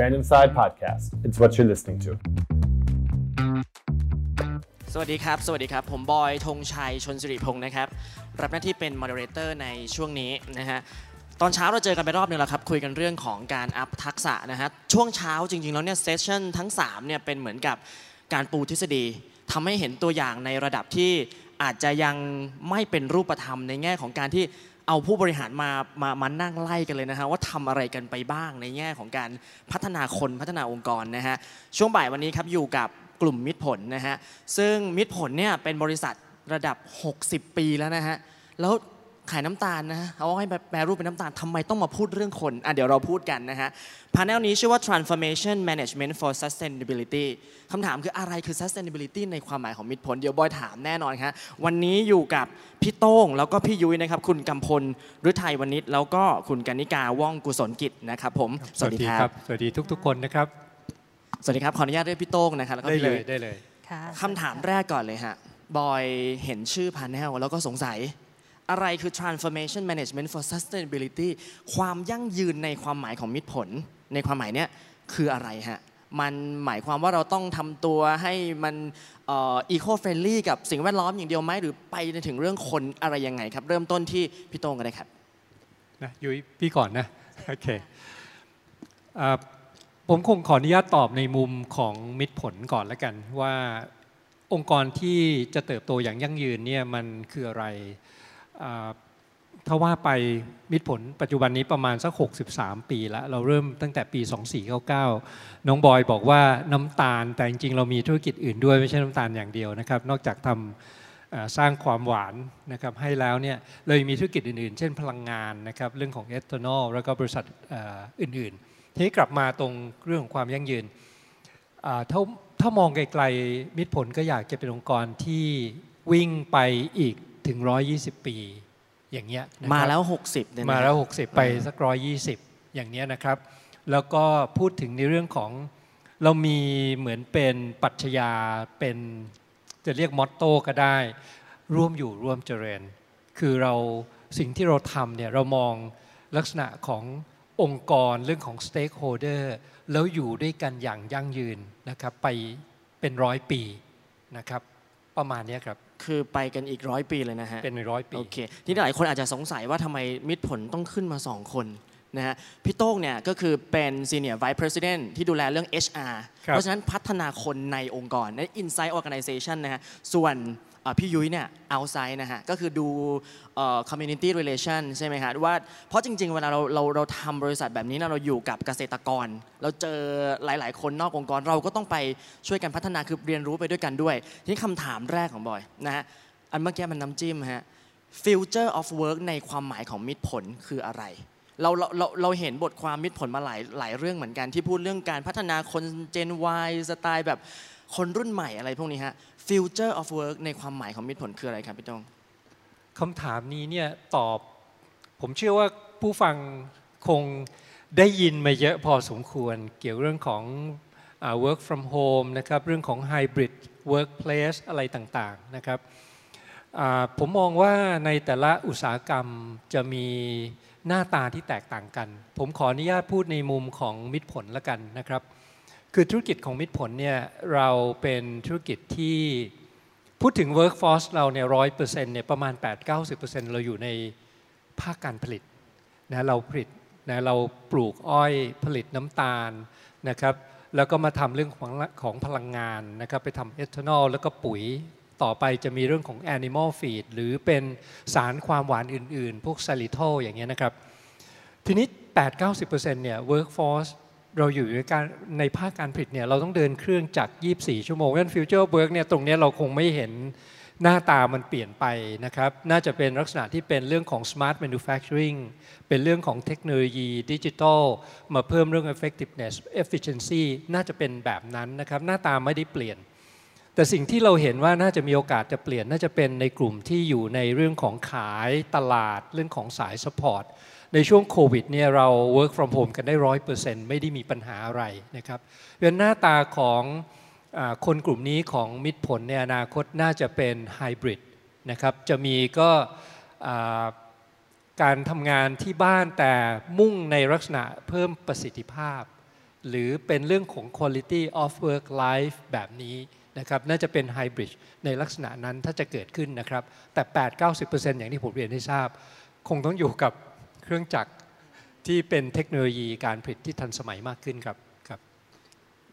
Random Side Podcast. It's what you're listening to. สวัสดีครับ สวัสดีครับ ผมบอยธงชัยชนสิริพงศ์นะครับ รับหน้าที่เป็น moderator ในช่วงนี้นะฮะตอนเช้าเราเจอกันไปรอบนึงแล้วครับ คุยกันเรื่องของการอัพทักษะนะฮะช่วงเช้าจริงๆแล้วเนี่ยเซสชั่นทั้ง3เนี่ยเป็นเหมือนกับการปูทฤษฎีทำให้เห็นตัวอย่างในระดับที่ อาจจะยังไม่เป็นรูปธรรมในแง่ของการที่เอาผู้บริหารมามามานั่งไล่กันเลยนะฮะว่าทำอะไรกันไปบ้างในแง่ของการพัฒนาคนพัฒนาองค์กรนะฮะช่วงบ่ายวันนี้ครับอยู่กับกลุ่มมิตรผลนะฮะซึ่งมิตรผลเนี่ยเป็นบริษัทระดับ 60 ปีแล้วนะฮะแล้ว ขายน้ำตาลนะฮะเอาให้แปรรูปเป็นน้ำตาลทำไมต้องมาพูดเรื่องคนอะเดี๋ยวเราพูดกันนะฮะพาแนลนี้ชื่อว่า transformation management for sustainability คำถามคืออะไรคือ sustainability ในความหมายของมิตรผล เดี๋ยวบอยถามแน่นอนครับวันนี้อยู่กับพี่โต้ง แล้วก็พี่ยุ้ยนะครับ คุณกำพลฤทัยวณิชแล้วก็คุณกนิกาว่องกุศลกิจนะครับผม สวัสดีครับ สวัสดีทุก ๆ คนนะครับ สวัสดีครับขออนุญาตเรียกพี่โต้งนะครับแล้วก็ได้พี่เลยุ้ยยได้เลยค่ะคำถามแรกก่อนเลยฮะบอยเห็นชื่อพาแนลแล้วก็สงสัย อะไรคือ transformation management for sustainability ความยั่งยืนในความหมายของมิตรผล ในความหมายเนี้ยคืออะไรฮะมันหมายความว่าเราต้องทำตัวให้มัน eco-friendly กับสิ่งแวดล้อมอย่างเดียวไหมหรือไปถึงเรื่องคนอะไรยังไงครับ เริ่มต้นที่พี่โต้งกันเลยครับนะยุ้ยพี่ก่อนนะโอเคผมคงขออนุญาตตอบในมุมของมิตรผลก่อนแล้วกันว่าองค์กรที่จะเติบโตอย่างยั่งยืนเนี่ยมันคืออะไร ถ้าว่าไปมิตรผลปัจจุบันนี้ประมาณสัก 63 ปีแล้วเราเริ่มตั้งแต่ปี 2499 น้องบอยบอกว่าน้ำตาลแต่จริงๆ เรามีธุรกิจอื่นด้วยไม่ใช่น้ำตาลอย่างเดียวนะครับ นอกจากทำสร้างความหวานนะครับให้แล้วเนี่ยเลยมีธุรกิจอื่นๆ เช่นพลังงานนะครับเรื่องของเอทานอลแล้วก็บริษัทอื่นๆ ทีนี้กลับมาตรงเรื่องของความยั่งยืนถ้าถ้ามองไกลๆมิตรผลก็อยากจะเป็นองค์กรที่วิ่งไปอีก ถึง 120 ปี อย่างเงี้ยนะครับมาแล้ว 60เนี่ยนะมาแล้ว 60 ไปสักร้อยยี่สิบอย่างเนี้ยนะครับ แล้วก็พูดถึงในเรื่องของเรามีเหมือนเป็นปรัชญาเป็นจะเรียก motto ก็ได้ ร่วมอยู่ร่วมเจริญ คือเราสิ่งที่เราทำเนี่ยเรามองลักษณะขององค์กรเรื่องของ stakeholder แล้วอยู่ด้วยกันอย่างยั่งยืนนะครับ ไปเป็นร้อยปีนะครับ ประมาณเนี้ยครับ คือไปกันอีกร้อยปีเลยนะฮะเป็นร้อยปีโอเคทีนี้หลายคนอาจจะสงสัยว่าทำไมมิตรผลต้องขึ้นมา 2 คนนะฮะพี่โต้งเนี่ยก็คือเป็น Senior Vice President ที่ดูแลเรื่อง HR ครับเพราะฉะนั้นพัฒนาคนในองค์กรใน Inside Organization นะฮะส่วนเอ่อ พี่ยุ้ยเนี่ย outside นะฮะก็คือดูเอ่อ community relation ใช่ไหมฮะว่าเพราะจริง ๆ เวลาเราเราเราทำบริษัทแบบนี้นะเราอยู่กับเกษตรกร เราเจอหลาย ๆ คนนอกองค์กรเราก็ต้องไปช่วยกันพัฒนาคือเรียนรู้ไปด้วยกันด้วย ทีนี้คำถามแรกของบอยนะฮะอันเมื่อกี้มันน้ำจิ้มฮะ future of work ในความหมายของมิตรผลคืออะไรเราเราเราเราเห็นบทความมิตรผลมาหลายหลายเรื่องเหมือนกันที่พูดเรื่องการพัฒนาคน Gen Y สไตล์แบบ คนรุ่นใหม่อะไรพวกนี้ฮะ future of work ในความหมายของมิตรผลคืออะไรครับพี่ตงคำถามนี้เนี่ยตอบ ผมเชื่อว่าผู้ฟังคงได้ยินมาเยอะพอสมควรเกี่ยวเรื่องของอา work from home นะครับเรื่องของ hybrid workplace อะไรต่างๆนะครับผมมองว่าในแต่ละอุตสาหกรรมจะมีหน้าตาที่แตกต่างกัน ผมขออนุญาตพูดในมุมของมิตรผลละกันนะครับ คือธุรกิจของมิตรผลเนี่ยเราเป็นธุรกิจที่พูดถึง workforce เราเนี่ยร้อยเปอร์เซ็นต์เนี่ยประมาณ 8-90%เราอยู่ในภาคการผลิตนะเราผลิตนะเราปลูกอ้อยผลิตน้ำตาลนะครับแล้วก็มาทำเรื่องของของพลังงานนะครับไปทำเอทานอลแล้วก็ปุ๋ยต่อไปจะมีเรื่องของ animal feed หรือเป็นสารความหวานอื่น ๆ พวกซาลิโทอย่างเงี้ยนะครับ ทีนี้ 8 9 0เนี่ย workforce เราอยู่ในการในภาคการผลิตเนี่ยเราต้องเดินเครื่องจักร 24 ชั่วโมงเพราะฉะนั้น future work เนี่ยตรงนี้เราคงไม่เห็นหน้าตามันเปลี่ยนไปนะครับ น่าจะเป็นลักษณะที่เป็นเรื่องของ smart manufacturing เป็นเรื่องของเทคโนโลยีดิจิทัลมาเพิ่มเรื่อง effectiveness efficiency น่าจะเป็นแบบนั้นนะครับ หน้าตาไม่ได้เปลี่ยน แต่สิ่งที่เราเห็นว่าน่าจะมีโอกาสจะเปลี่ยน น่าจะเป็นในกลุ่มที่อยู่ในเรื่องของขายตลาดเรื่องของสาย support ในช่วงโควิดเนี่ยเรา work from home กันได้ร้อยเปอร์เซ็นต์ไม่ได้มีปัญหาอะไรนะครับเป็นหน้าตาของคนกลุ่มนี้ของมิตรผลในอนาคตน่าจะเป็นไฮบริดนะครับจะมีก็การทำงานที่บ้านแต่มุ่งในลักษณะเพิ่มประสิทธิภาพ หรือเป็นเรื่องของ quality of work life แบบนี้นะครับน่าจะเป็นไฮบริดในลักษณะนั้นถ้าจะเกิดขึ้นนะครับ แต่ 8-90%อย่างที่ผมเรียนให้ทราบ คงต้องอยู่กับ เครื่องจักรที่เป็นเทคโนโลยีการผลิตที่ทันสมัยมากขึ้นครับครับ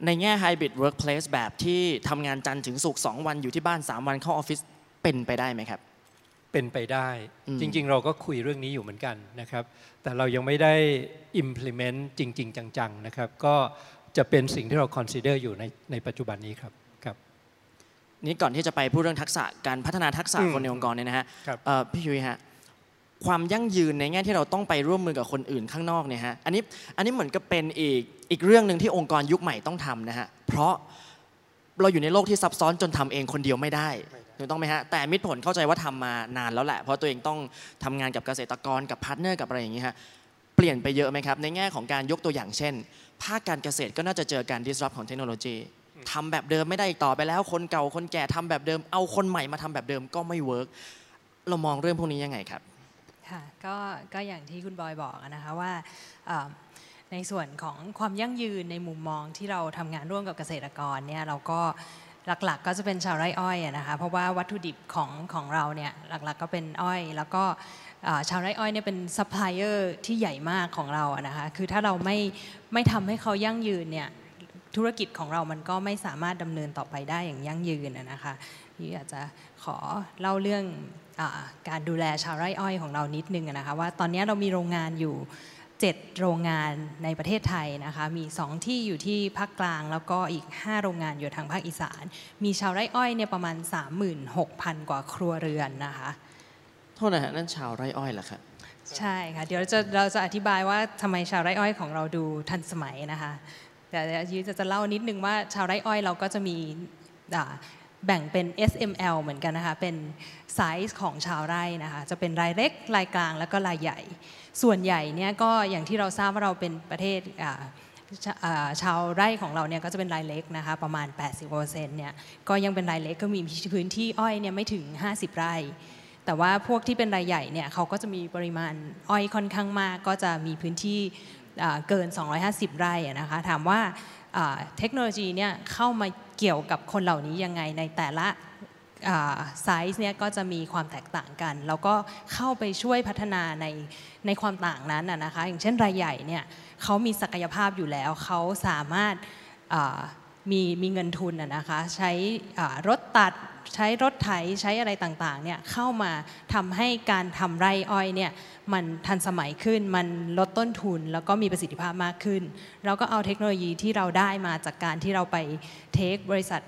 ในแง่ hybrid workplace แบบที่ทำงานจันทร์ถึงศุกร์2วันอยู่ที่บ้าน 3 วันเข้าออฟฟิศเป็นไปได้ไหมครับ เป็นไปได้อืมจริง ๆ เราก็คุยเรื่องนี้อยู่เหมือนกันนะครับ แต่เรายังไม่ได้ implement จริง ๆ จัง ๆ นะครับ ก็จะเป็นสิ่งที่เรา consider อยู่ในในปัจจุบันนี้ครับครับนี่ก่อนที่จะไปพูดเรื่องทักษะการพัฒนาทักษะอืมคนในองค์กรเนี่ยนะฮะครับเอ่อพี่ยุ้ยฮะ ความยั่งยืนในแง่ที่เราต้องไปร่วมมือกับคนอื่นข้างนอกเนี่ยฮะอันนี้อันนี้เหมือนกับเป็นอีกอีกเรื่องหนึ่งที่องค์กรยุคใหม่ต้องทำนะฮะเพราะเราอยู่ในโลกที่ซับซ้อนจนทำเองคนเดียวไม่ได้ถูกต้องไหมฮะแต่มิตรผลเข้าใจว่าทำมานานแล้วแหละเพราะตัวเองต้องทำงานกับเกษตรกรกับพาร์ทเนอร์กับอะไรอย่างนี้ฮะเปลี่ยนไปเยอะไหมครับในแง่ของการยกตัวอย่างเช่น ภาคการเกษตรก็น่าจะเจอการ disrupt ของเทคโนโลยีทำแบบเดิมไม่ได้อีกต่อไปแล้ว คนเก่าคนแก่ทำแบบเดิม เอาคนใหม่มาทำแบบเดิมก็ไม่เวิร์กเรามองเรื่องพวกนี้ยังไงครับ ค่ะก็ก็อย่างที่คุณบอยบอกนะคะว่าในส่วนของความยั่งยืนในมุมมองที่เราทำงานร่วมกับเกษตรกรเนี่ยเราก็หลักๆ ก็จะเป็นชาวไร่อ้อยนะคะเพราะว่าวัตถุดิบของของเราเนี่ยหลักๆก็เป็นอ้อย แล้วก็ชาวไร่อ้อยเนี่ยเป็นซัพพลายเออร์ที่ใหญ่มากของเราอะนะคะคือถ้าเราไม่ไม่ทำให้เขายั่งยืนเนี่ยธุรกิจของเรามันก็ไม่สามารถดำเนินต่อไปได้อย่างยั่งยืนนะคะนี่อยาจจะขอเล่าเรื่อง การดูแลชาวไร่อ้อยของเรานิดนึงอะนะคะว่าตอนนี้เรามีโรงงานอยู่ 7 โรงงานในประเทศไทยนะคะมี 2 ที่อยู่ที่ภาคกลาง แล้วก็อีก 5 โรงงานอยู่ทางภาคอีสาน มีชาวไร่อ้อยเนี่ยประมาณ 36,000 กว่าครัวเรือนนะคะโทษนะฮะนั่นชาวไร่อ้อยเหรอครับใช่ค่ะเดี๋ยวเราจะเราจะอธิบายว่าทำไมชาวไร่อ้อยของเราดูทันสมัยนะคะแต่เดี๋ยวยุ้ยจะจะเล่านิดนึงว่าชาวไร่อ้อยเราก็จะมีอ่า แบ่งเป็น SML เหมือนกันนะคะ เป็นไซส์ของชาวไร่นะคะ จะเป็นรายเล็ก รายกลาง แล้วก็รายใหญ่ ส่วนใหญ่เนี่ยก็อย่างที่เราทราบว่าเราเป็นประเทศชาอ่าชาวไร่ของเราเนี่ยก็จะเป็นรายเล็กนะคะประมาณ 80%เนี่ยก็ยังเป็นรายเล็กก็มีพื้นที่อ้อยเนี่ยไม่ถึง 50 ไร่ แต่ว่าพวกที่เป็นรายใหญ่เนี่ยเขาก็จะมีปริมาณอ้อยค่อนข้างมาก ก็จะมีพื้นที่เกิน 250 ไร่นะคะถามว่า เทคโนโลยีเนี่ยเข้ามาเกี่ยวกับคนเหล่านี้ยังไงในแต่ละไซส์เนี่ยก็จะมีความแตกต่างกัน แล้วก็เข้าไปช่วยพัฒนาในในความต่างนั้นนะคะ อย่างเช่นรายใหญ่เนี่ยเขามีศักยภาพอยู่แล้ว เขาสามารถมีมีเงินทุนนะคะ ใช้รถตัด ใช้รถไถใช้อะไรต่างๆเนี่ยเข้ามาทำให้การทำไร่อ้อยเนี่ยมันทันสมัยขึ้น มันลดต้นทุนแล้วก็มีประสิทธิภาพมากขึ้น เราก็เอาเทคโนโลยีที่เราได้มาจากการที่เราไป take บริษัท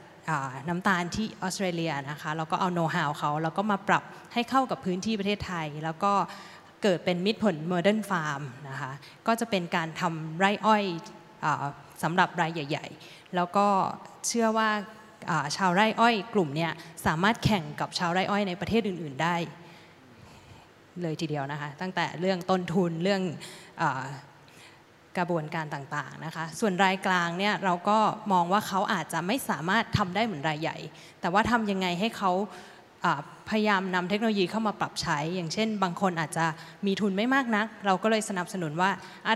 น้ำตาลที่ออสเตรเลียนะคะแล้วก็เอาโน้ตฮาวเขาแล้วก็มาปรับให้เข้ากับพื้นที่ประเทศไทย แล้วก็เกิดเป็นมิตรผล Modern Farm นะคะก็จะเป็นการทำไร่อ้อยสำหรับรายใหญ่ ๆ แล้วก็เชื่อว่า ชาวไร่อ้อยกลุ่มเนี่ยสามารถแข่งกับชาวไร่อ้อยในประเทศอื่น ๆ ได้ เลยทีเดียวนะคะ ตั้งแต่เรื่องต้นทุนเรื่องกระบวนการต่างๆนะคะ ส่วนรายกลางเนี่ยเราก็มองว่าเขาอาจจะไม่สามารถทำได้เหมือนรายใหญ่ แต่ว่าทำยังไงให้เขา พยายามนำเทคโนโลยีเข้ามาปรับใช้ อย่างเช่น บางคนอาจจะมีทุนไม่มากนัก เราก็เลยสนับสนุนว่า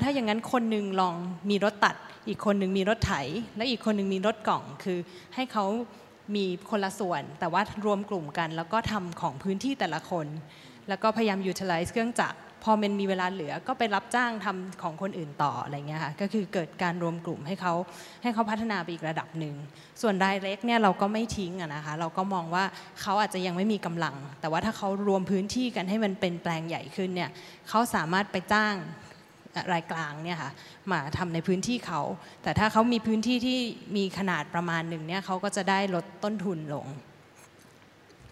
ถ้าอย่างนั้นคนหนึงลองมีรถตัด อีกคนหนึ่งมีรถไถ และอีกคนหนึ่งมีรถกล่อง คือให้เขามีคนละส่วน แต่ว่ารวมกลุ่มกัน แล้วก็ทำของพื้นที่แต่ละคน แล้วก็พยายาม utilize เครื่องจักร พอมันมีเวลาเหลือก็ไปรับจ้างทำของคนอื่นต่ออะไรเงี้ยค่ะก็คือเกิดการรวมกลุ่มให้เขาให้เขาพัฒนาไปอีกระดับหนึ่งส่วนรายเล็กเนี่ยเราก็ไม่ทิ้งนะคะเราก็มองว่าเขาอาจจะยังไม่มีกำลัง แต่ว่าถ้าเขารวมพื้นที่กันให้มันเป็นแปลงใหญ่ขึ้นเนี่ยเขาสามารถไปจ้างรายกลางเนี่ยค่ะมาทำในพื้นที่เขา แต่ถ้าเขามีพื้นที่ที่มีขนาดประมาณหนึ่งเนี่ยเขาก็จะได้ลดต้นทุนลง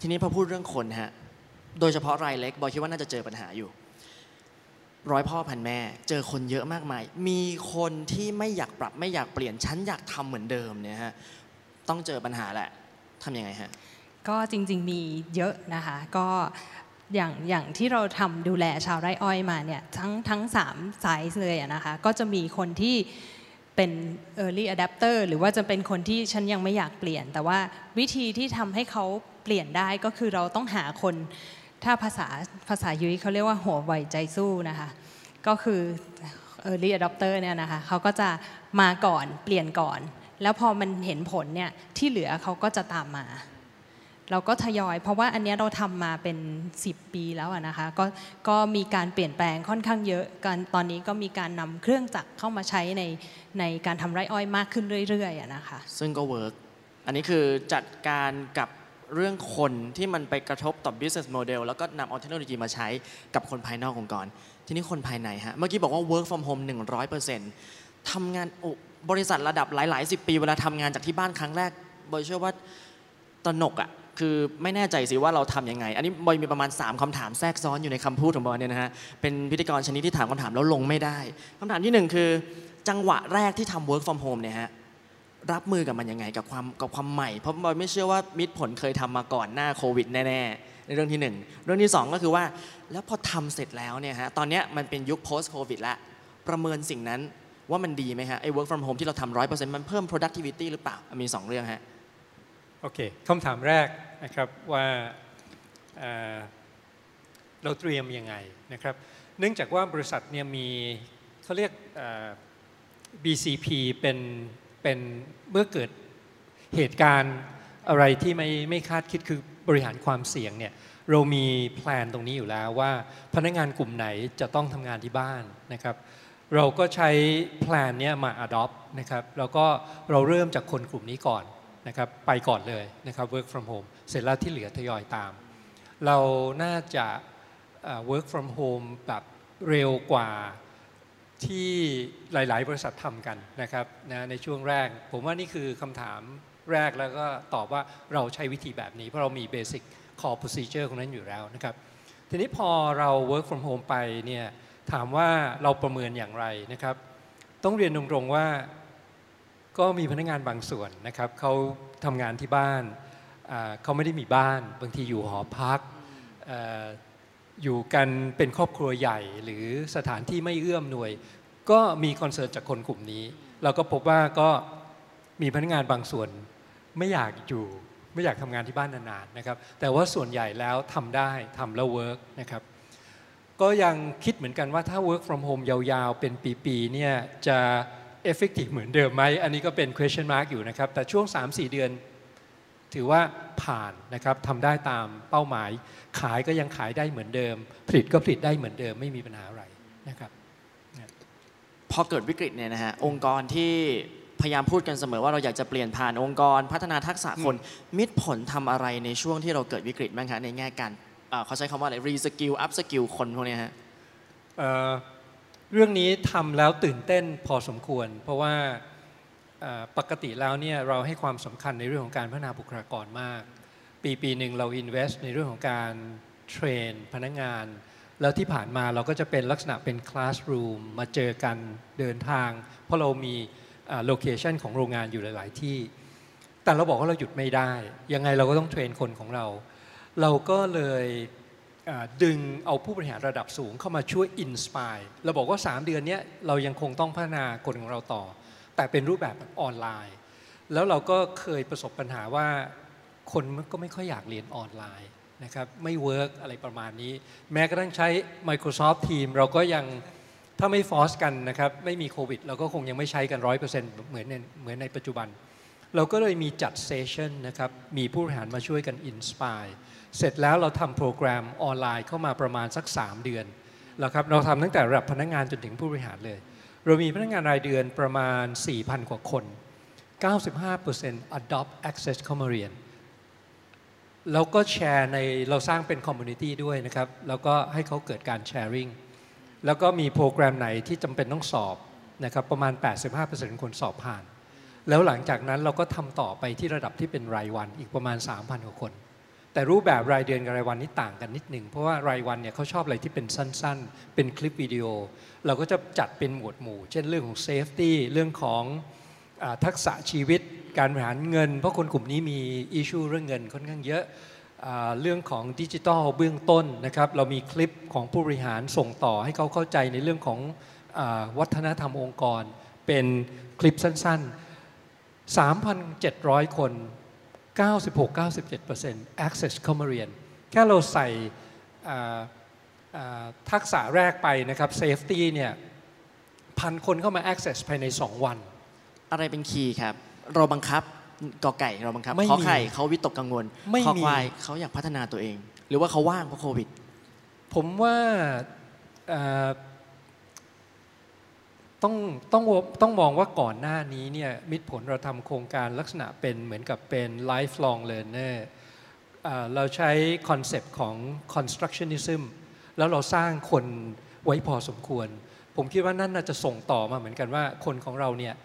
ทีนี้พอพูดเรื่องคนฮะโดยเฉพาะรายเล็กบอยคิดว่าน่าจะเจอปัญหาอยู่ ร้อยพ่อพันแม่ เจอคนเยอะมากมาย มีคนที่ไม่อยากปรับไม่อยากเปลี่ยนฉันอยากทำเหมือนเดิมเนี่ยฮะต้องเจอปัญหาแหละทำยังไงฮะก็จริงๆมีเยอะนะคะก็อย่างอย่างที่เราทำดูแลชาวไร่อ้อยมาเนี่ยทั้งทั้งสามไซส์เลยนะคะก็จะมีคนที่เป็น early adapter หรือว่าจะเป็นคนที่ฉันยังไม่อยากเปลี่ยน แต่ว่าวิธีที่ทำให้เขาเปลี่ยนได้ก็คือเราต้องหาคน ถ้าภาษาภาษายุ้ยเขาเรียกว่าหัวไวใจสู้นะคะ ก็คือ early adopter เนี่ยนะคะเขาก็จะมาก่อนเปลี่ยนก่อน แล้วพอมันเห็นผลเนี่ยที่เหลือเขาก็จะตามมา เราก็ทยอย เพราะว่าอันนี้เราทำมาเป็น 10 ปีแล้วนะคะก็ก็มีการเปลี่ยนแปลงค่อนข้างเยอะการตอนนี้ก็มีการนำเครื่องจักรเข้ามาใช้ในในการทำไร่อ้อยมากขึ้นเรื่อยๆนะคะซึ่งก็ work อันนี้คือจัดการกับ เรื่องคนที่มันไปกระทบต่อ business model แล้วก็นำเอาเทคโนโลยีมาใช้กับคนภายนอกองค์กร ทีนี้คนภายในฮะ เมื่อกี้บอกว่า work from home 100%ทำงานโอ้บริษัทระดับหลายๆ 10 ปีเวลาทำงานจากที่บ้านครั้งแรกบอยเชื่อว่าตนกอะ่ะคือไม่แน่ใจสิว่าเราทำยังไง อันนี้บอยมีประมาณ 3คำถามแทรกซ้อนอยู่ในคำพูดของบอยเนี่ยนะฮะ เป็นพิธีกรชนิดที่ถามคำถามแล้วลงไม่ได้คำถามที่หนึ่งคือ จังหวะแรกที่ทำ work from home เนี่ยฮะ รับมือกับมันยังไงกับความกับความใหม่ เพราะบอยไม่เชื่อว่ามิตรผลเคยทำมาก่อนหน้าโควิดแน่ๆในเรื่องที่หนึ่งเรื่องที่สองก็คือว่า แล้วพอทำเสร็จแล้วเนี่ยฮะตอนเนี้ยมันเป็นยุค post covid ล้วประเมินสิ่งนั้นว่ามันดีไหมฮะไอ้ work from home ที่เราทำร้อยเปอร์เซ็นต์มันเพิ่ม productivity หรือเปล่ามีสองเรื่องฮะโอเคคำถามแรกนะครับว่าเเราเตรียมยังไงนะครับเนื่องจากว่าบริษัทเนี่ยมีเขาเรียก BCP เป็น เป็นเมื่อเกิดเหตุการณ์อะไรที่ไม่ไม่คาดคิดคือบริหารความเสี่ยงเนี่ยเรามีแพลนตรงนี้อยู่แล้วว่าพนักงานกลุ่มไหนจะต้องทำงานที่บ้านนะครับเราก็ใช้แพลนเนี้ยมา adopt นะครับแล้วก็เราเริ่มจากคนกลุ่มนี้ก่อนนะครับไปก่อนเลยนะครับ work from home เสร็จแล้วที่เหลือทยอยตาม เราน่าจะ work from home แบบเร็วกว่า ที่หลาย ๆ บริษัททำกันนะครับนะในช่วงแรก ผมว่านี่คือคำถามแรกแล้วก็ตอบว่าเราใช้วิธีแบบนี้ เพราะเรามี basic core procedure ของนั้นอยู่แล้วนะครับทีนี้พอเรา work from home ไปเนี่ยถามว่าเราประเมินอย่างไรนะครับ ต้องเรียนตรงๆว่าก็มีพนักงานบางส่วนนะครับเขาทำงานที่บ้านเขาไม่ได้มีบ้าน บางทีอยู่หอพัก อยู่กันเป็นครอบครัวใหญ่หรือสถานที่ไม่เอื้อมหน่วย ก็มีคอนเสิร์ตจากคนกลุ่มนี้ เราก็พบว่าก็มีพนักงานบางส่วนไม่อยากอยู่ไม่อยากทำงานที่บ้านนานๆนะครับ แต่ว่าส่วนใหญ่แล้วทำได้ทำแล้วเวิร์กนะครับ ก็ยังคิดเหมือนกันว่าถ้า work from home ยาวๆ เป็นปีๆเนี่ยจะ effective เหมือนเดิมไหมอันนี้ก็เป็น question mark อยู่นะครับ แต่ช่วง 3-4 เดือน ถือว่าผ่านนะครับทำได้ตามเป้าหมาย ขายก็ยังขายได้เหมือนเดิม ผลิตก็ผลิตได้เหมือนเดิมไม่มีปัญหาอะไรนะครับพอเกิดวิกฤตเนี่ยนะฮะองค์กรที่พยายามพูดกันเสมอว่าเราอยากจะเปลี่ยนผ่านองค์กร พัฒนาทักษะคนมิตรผลทำอะไรในช่วงที่เราเกิดวิกฤตบ้างคะในแง่การอ่าเขาใช้คำว่าอะไร reskill upskill คนพวกเนี้ยฮะเอ่อเรื่องนี้ทำแล้วตื่นเต้นพอสมควร เพราะว่าเอ่อ ปกติแล้วเนี่ยเราให้ความสำคัญในเรื่องของการพัฒนาบุคลากรมาก ปีปีหนึ่งเรา invest ในเรื่องของการ train พนักงาน แล้วที่ผ่านมาเราก็จะเป็นลักษณะเป็น classroom มาเจอกันเดินทาง เพราะเรามี location ของโรงงานอยู่หลาย ๆ ที่ แต่เราบอกว่าเราหยุดไม่ได้ ยังไงเราก็ต้อง train คนของเรา เราก็เลยดึงเอาผู้บริหารระดับสูงเข้ามาช่วย inspire เราบอกว่า 3 เดือนเนี้ยเรายังคงต้องพัฒนาคนของเราต่อ แต่เป็นรูปแบบออนไลน์ แล้วเราก็เคยประสบปัญหาว่าคนก็ไม่ค่อยอยากเรียนออนไลน์นะครับไม่ work อะไรประมาณนี้ แม้กระทั่งใช้ Microsoft Teams เราก็ยังถ้าไม่ force กันนะครับไม่มีโควิด เราก็คงยังไม่ใช้กัน 100%เหมือนในเหมือนในปัจจุบัน เราก็เลยมีจัด session นะครับมีผู้บริหารมาช่วยกัน inspire เสร็จแล้วเราทำโปรแกรมออนไลน์เข้ามาประมาณสัก 3 เดือนแล้วครับเราทำตั้งแต่ระดับพนักงานจนถึงผู้บริหารเลย เรามีพนักงานรายเดือนประมาณ 4,000 กว่าคน 95% adopt access เข้ามาเรียน แล้วก็แชร์ในเราสร้างเป็น community ด้วยนะครับ แล้วก็ให้เขาเกิดการ sharing แล้วก็มีโปรแกรมไหนที่จำเป็นต้องสอบนะครับประมาณ 85%คนสอบผ่าน แล้วหลังจากนั้นเราก็ทำต่อไปที่ระดับที่เป็นรายวันอีกประมาณ 3,000 กว่าคน แต่รูปแบบรายเดือนกับรายวันนี่ต่างกันนิดหนึ่งเพราะว่ารายวันเนี่ยเขาชอบอะไรที่เป็นสั้นๆ เป็นคลิปวิดีโอ เราก็จะจัดเป็นหมวดหมู่ เช่นเรื่องของ safety เรื่องของเอ่อทักษะชีวิต การบริหารเงิน เพราะคนกลุ่มนี้มี issue เรื่องเงินค่อนข้างเยอะเรื่องของดิจิทัลเบื้องต้นนะครับเรามีคลิปของผู้บริหารส่งต่อให้เขาเข้าใจในเรื่องของเอ่อวัฒนธรรมองค์กร เป็นคลิปสั้นๆ 3,700 คน 96-97% access เข้ามาเรียน แค่เราใส่อ่าอ่าทักษะแรกไปนะครับ safety เนี่ยพันคนเข้ามา access ภายใน 2 วัน อะไรเป็นคีย์ครับ เราบังคับกอไก่เราบังคับไม่มีขอไข่เขาวิตกกังวลไม่ขอมีควายเขาอยากพัฒนาตัวเอง หรือว่าเขาว่างเพราะโควิด ผมว่าเอ่อ ต้องต้องต้องมองว่าก่อนหน้านี้เนี่ยมิตรผลเราทำโครงการลักษณะเป็นเหมือนกับเป็น lifelong learner เอ่อเราใช้ concept ของ constructionism แล้วเราสร้างคนไว้พอสมควร ผมคิดว่านั่นน่าจะส่งต่อมาเหมือนกันว่าคนของเราเนี่ย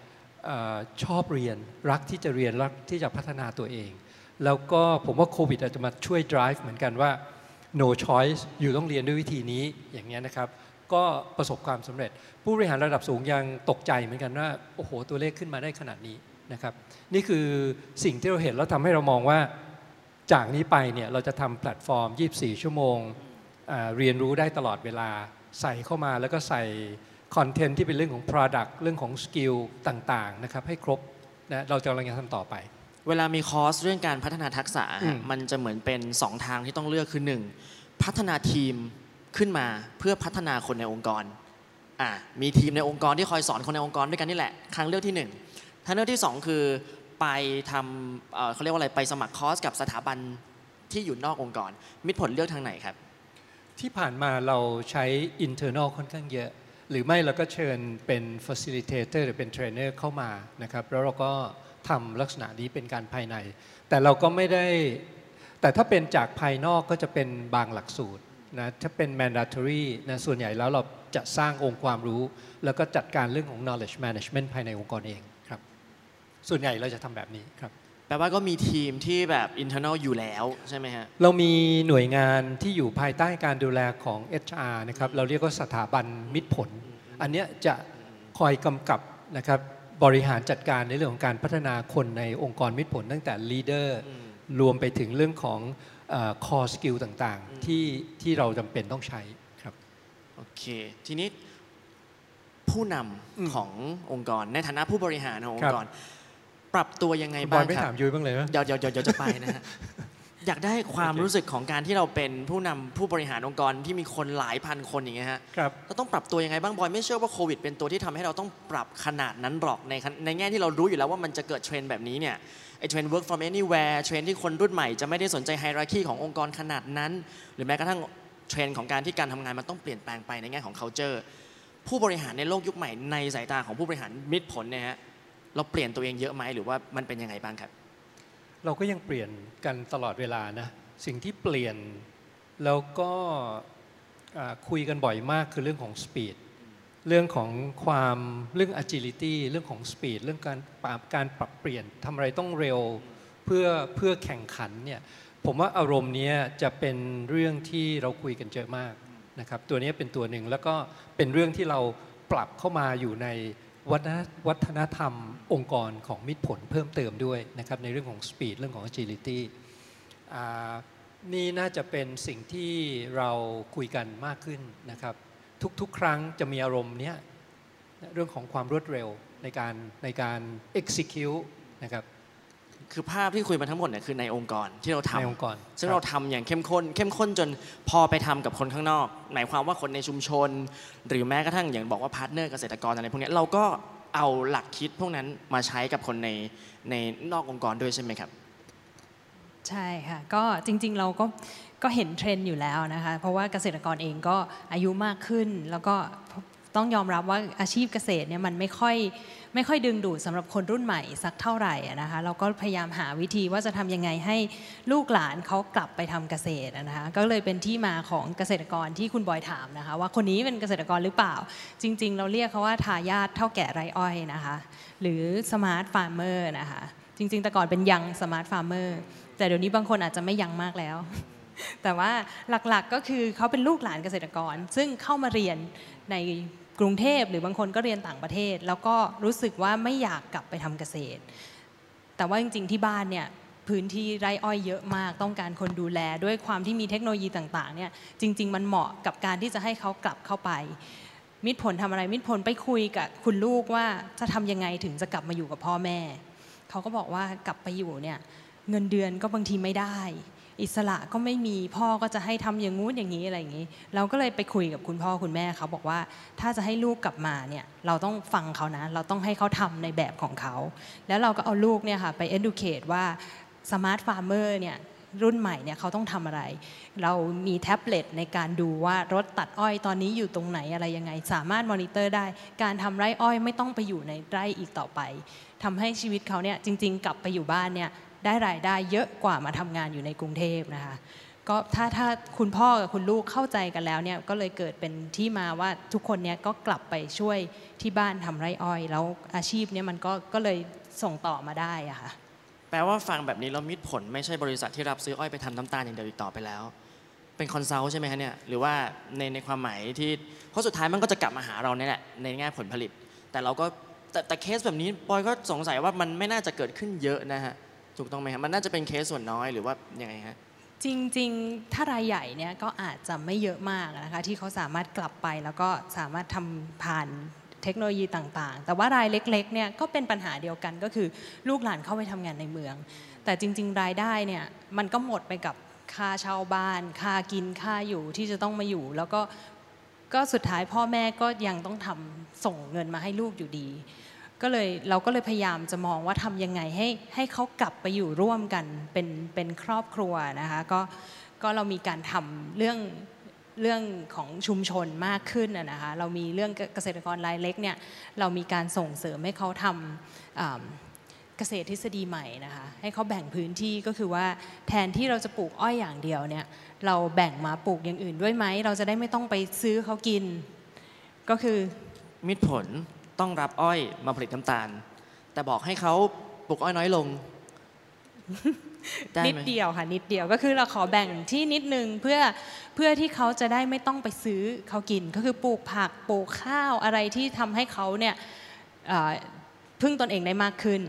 ชอบเรียนรักที่จะเรียนรักที่จะพัฒนาตัวเอง แล้วก็ผมว่าโควิดอาจจะมาช่วย drive เหมือนกันว่า no choice อยู่ต้องเรียนด้วยวิธีนี้อย่างเงี้ยนะครับ ก็ประสบความสำเร็จ ผู้บริหารระดับสูงยังตกใจเหมือนกันว่าโอ้โหตัวเลขขึ้นมาได้ขนาดนี้นะครับ นี่คือสิ่งที่เราเห็นแล้วทำให้เรามองว่าจากนี้ไปเนี่ยเราจะทำแพลตฟอร์ม 24 ชั่วโมงอ่าเรียนรู้ได้ตลอดเวลาใส่เข้ามาแล้วก็ใส่ content ที่เป็นเรื่องของ product เรื่องของ skill ต่างๆนะครับให้ครบนะเราจะกำลังจะทำต่อไป เวลามีคอร์สเรื่องการพัฒนาทักษะอืฮะมมันจะเหมือนเป็น 2 ทางที่ต้องเลือกคือ 1 พัฒนาทีม ขึ้นมาเพื่อพัฒนาคนในองค์กรอ่ามีทีมในองค์กรที่คอยสอนคนในองค์กรด้วยกันนี่แหละทางเลือกที่1ทางเลือกที่ 2 คือไปทำเเขาเรียกว่าอะไรไปสมัครคอร์สกับสถาบันที่อยู่นอกองค์กร มิตรผลเลือกทางไหนครับ ที่ผ่านมาเราใช้ internal ค่อนข้างเยอะ หรือไม่เราก็เชิญเป็น facilitator หรือเป็น trainer เข้ามานะครับ แล้วเราก็ทำลักษณะนี้เป็นการภายใน แต่เราก็ไม่ได้ แต่ถ้าเป็นจากภายนอกก็จะเป็นบางหลักสูตร นะถ้าเป็น mandatory นะส่วนใหญ่แล้วเราจะสร้างองค์ความรู้ แล้วก็จัดการเรื่องของ knowledge management ภายในองค์กรเองครับ ส่วนใหญ่เราจะทำแบบนี้ครับแปลว่าก็มีทีมที่แบบ internal อยู่แล้วใช่ไหมฮะ เรามีหน่วยงานที่อยู่ภายใต้การดูแลของ HR นะครับ เราเรียกว่าสถาบันมิตรผล อันเนี้ยจะคอยกำกับนะครับบริหารจัดการในเรื่องของการพัฒนาคนในองค์กรมิตรผลตั้งแต่ leader รวมไปถึงเรื่องของ เอ่อ core skill ต่างๆที่ที่เราจำเป็นต้องใช้ครับโอเค ทีนี้ผู้นอืมำขององค์กรในฐานะผู้บริหารของอครังบค์กร ปรับตัวยังไงคุณบบ้าองยไม่ครัถาบมยุ้ยบ้างเลยไหมเดี๋ยวเดี๋ยวเดี๋ยวเดี๋ยวจะไปนะฮะอยากได้ความโอเครู้สึกของการที่เราเป็นผู้นำผู้บริหารองค์กรที่มีคนหลายพันคนอย่างเงี้ยฮะครับเราต้องปรับตัวยังไงบ้างบอยไม่เชื่อว่าโควิดเป็นตัวที่ทำให้เราต้องปรับขนาดนั้นหรอกในขณในแง่ที่เรารู้อยู่แล้วว่ามันจะเกิดเทรนด์แบบนี้เนี่ย ไอ้ trend work from anywhere trend ที่คนรุ่นใหม่จะไม่ได้สนใจ hierarchy ขององค์กรขนาดนั้น หรือแม้กระทั่งเทรนด์ของการที่การทำงานมันต้องเปลี่ยนแปลงไปในแง่ของ culture ผู้บริหารในโลกยุคใหม่ในสายตาของผู้บริหารมิตรผลเนี่ยฮะเราเปลี่ยนตัวเองเยอะไหมหรือว่ามันเป็นยังไงบ้างครับ เราก็ยังเปลี่ยนกันตลอดเวลานะสิ่งที่เปลี่ยนแล้วก็คุยกันบ่อยมากคือเรื่องของ speed เรื่องของความเรื่อง agility เรื่องของ speed เรื่องการปรับการปรับเปลี่ยนทำอะไรต้องเร็วเพื่อเพื่อแข่งขันเนี่ยผมว่าอารมณ์นี้จะเป็นเรื่องที่เราคุยกันเยอะมากนะครับตัวนี้เป็นตัวหนึ่งแล้วก็เป็นเรื่องที่เราปรับเข้ามาอยู่ในวัฒนวัฒนธรรมองค์กรของมิตรผลเพิ่มเติมด้วยนะครับในเรื่องของ speed เรื่องของ agility อ่านี่น่าจะเป็นสิ่งที่เราคุยกันมากขึ้นนะครับ ทุกๆ ครั้งจะมีอารมณ์เนี้ยเรื่องของความรวดเร็วในการในการ execute นะครับคือภาพที่คุยมาทั้งหมดเนี่ยคือในองค์กรที่เราทำในองค์กรซึ่งครับเราทำอย่างเข้มข้น เข้มข้นจนพอไปทำกับคนข้างนอก หมายความว่าคนในชุมชน หรือแม้กระทั่งอย่างบอกว่า partner เกษตรกรอะไรพวกเนี้ยเราก็เอาหลักคิดพวกนั้นมาใช้กับคนในในนอกองค์กรด้วยใช่ไหมครับ ใช่ค่ะก็จริงๆเราก็ ก็เห็นเทรนด์อยู่แล้วนะคะ เพราะว่าเกษตรกรเองก็อายุมากขึ้น แล้วก็ต้องยอมรับว่าอาชีพเกษตรเนี่ยมันไม่ค่อยไม่ค่อยดึงดูดสำหรับคนรุ่นใหม่สักเท่าไหร่นะคะเราก็พยายามหาวิธีว่าจะทำยังไงให้ลูกหลานเขากลับไปทำเกษตรนะคะก็เลยเป็นที่มาของเกษตรกรที่คุณบอยถามนะคะ ว่าคนนี้เป็นเกษตรกรหรือเปล่า จริง ๆ เราเรียกเขาว่าทายาทเถ้าแก่ไร่อ้อยนะคะ หรือ smart farmer นะคะจริง ๆ แต่ก่อนเป็น young smart farmer แต่เดี๋ยวนี้บางคนอาจจะไม่ young มากแล้ว แต่ว่าหลักๆก็คือเขาเป็นลูกหลานเกษตรกร ซึ่งเข้ามาเรียนในกรุงเทพหรือบางคนก็เรียนต่างประเทศ แล้วก็รู้สึกว่าไม่อยากกลับไปทำเกษตร แต่ว่าจริงๆที่บ้านเนี่ยพื้นที่ไร่อ้อยเยอะมาก ต้องการคนดูแลด้วยความที่มีเทคโนโลยีต่างๆเนี่ยจริง ๆ มันเหมาะกับการที่จะให้เขากลับเข้าไป มิตรผลทำอะไร มิตรผลไปคุยกับคุณลูกว่าจะทำยังไงถึงจะกลับมาอยู่กับพ่อแม่ เขาก็บอกว่ากลับไปอยู่เนี่ยเงินเดือนก็บางทีไม่ได้ อิสระก็ไม่มีพ่อก็จะให้ทำอย่างงู้นอย่างนี้อะไรอย่างนี้ เราก็เลยไปคุยกับคุณพ่อคุณแม่เขาบอกว่าถ้าจะให้ลูกกลับมาเนี่ยเราต้องฟังเขานะ เราต้องให้เขาทำในแบบของเขา แล้วเราก็เอาลูกเนี่ยค่ะไป educate ว่า smart farmer เนี่ยรุ่นใหม่เนี่ยเขาต้องทำอะไร เรามีแท็บเล็ตในการดูว่ารถตัดอ้อยตอนนี้อยู่ตรงไหนอะไรยังไง สามารถมอนิเตอร์ได้ การทำไร่อ้อยไม่ต้องไปอยู่ในไร่อีกต่อไปทำให้ชีวิตเขาเนี่ยจริง ๆ กลับไปอยู่บ้านเนี่ย ได้รายได้เยอะกว่ามาทำงานอยู่ในกรุงเทพนะคะก็ถ้าถ้าคุณพ่อกับคุณลูกเข้าใจกันแล้วเนี่ยก็เลยเกิดเป็นที่มาว่าทุกคนเนี่ยก็กลับไปช่วยที่บ้านทำไรอ้อย แล้วอาชีพเนี่ยมันก็ก็เลยส่งต่อมาได้อะค่ะแปลว่าฟังแบบนี้เรามิตรผลไม่ใช่บริษัทที่รับซื้ออ้อยไปทำน้ำตาลอย่างเดียวอีกต่อไปแล้ว เป็น consult ใช่ไหมคะเนี่ยหรือว่าในในความหมายที่เพราะสุดท้ายมันก็จะกลับมาหาเราเนี่ยแหละในแง่ผลผลิต แต่เราก็แต่แต่เคสแบบนี้บอยก็สงสัยว่ามันไม่น่าจะเกิดขึ้นเยอะนะฮะ ถูกต้องไหมครับมันน่าจะเป็นเคสส่วนน้อยหรือว่ายังไงฮะจริงๆ ถ้ารายใหญ่เนี่ยก็อาจจะไม่เยอะมากนะคะที่เขาสามารถกลับไปแล้วก็สามารถทำผ่านเทคโนโลยีต่างๆ แต่ว่ารายเล็กๆ เนี่ยก็เป็นปัญหาเดียวกันก็คือลูกหลานเข้าไปทำงานในเมือง แต่จริง ๆ รายได้เนี่ยมันก็หมดไปกับค่าเช่าบ้าน ค่ากินค่าอยู่ที่จะต้องมาอยู่ แล้วก็ก็สุดท้ายพ่อแม่ก็ยังต้องทำส่งเงินมาให้ลูกอยู่ดี ก็เลยเราก็เลยพยายามจะมองว่าทำยังไงให้ให้เขากลับไปอยู่ร่วมกันเป็นเป็นครอบครัวนะคะก็ก็เรามีการทำเรื่องเรื่องของชุมชนมากขึ้นนะนะคะเรามีเรื่องเกษตรกรรายเล็กเนี่ยเรามีการส่งเสริมให้เขาทำเกษตรทฤษฎีใหม่นะคะให้เขาแบ่งพื้นที่ก็คือว่าแทนที่เราจะปลูกอ้อยอย่างเดียวเนี่ยเราแบ่งมาปลูกอย่างอื่นด้วยไหมเราจะได้ไม่ต้องไปซื้อเขากิน ก็คือมิตรผล ต้องรับอ้อยมาผลิตน้ำตาล แต่บอกให้เขาปลูกอ้อยน้อยลงนิดเดียวค่ะนิดเดียวก็คือเราขอแบ่งที่นิดนึงเพื่อเพื่อที่เขาจะได้ไม่ต้องไปซื้อเขากิน ก็คือปลูกผักปลูกข้าวอะไรที่ทำให้เขาเนี่ยพึ่งตนเองได้มากขึ้น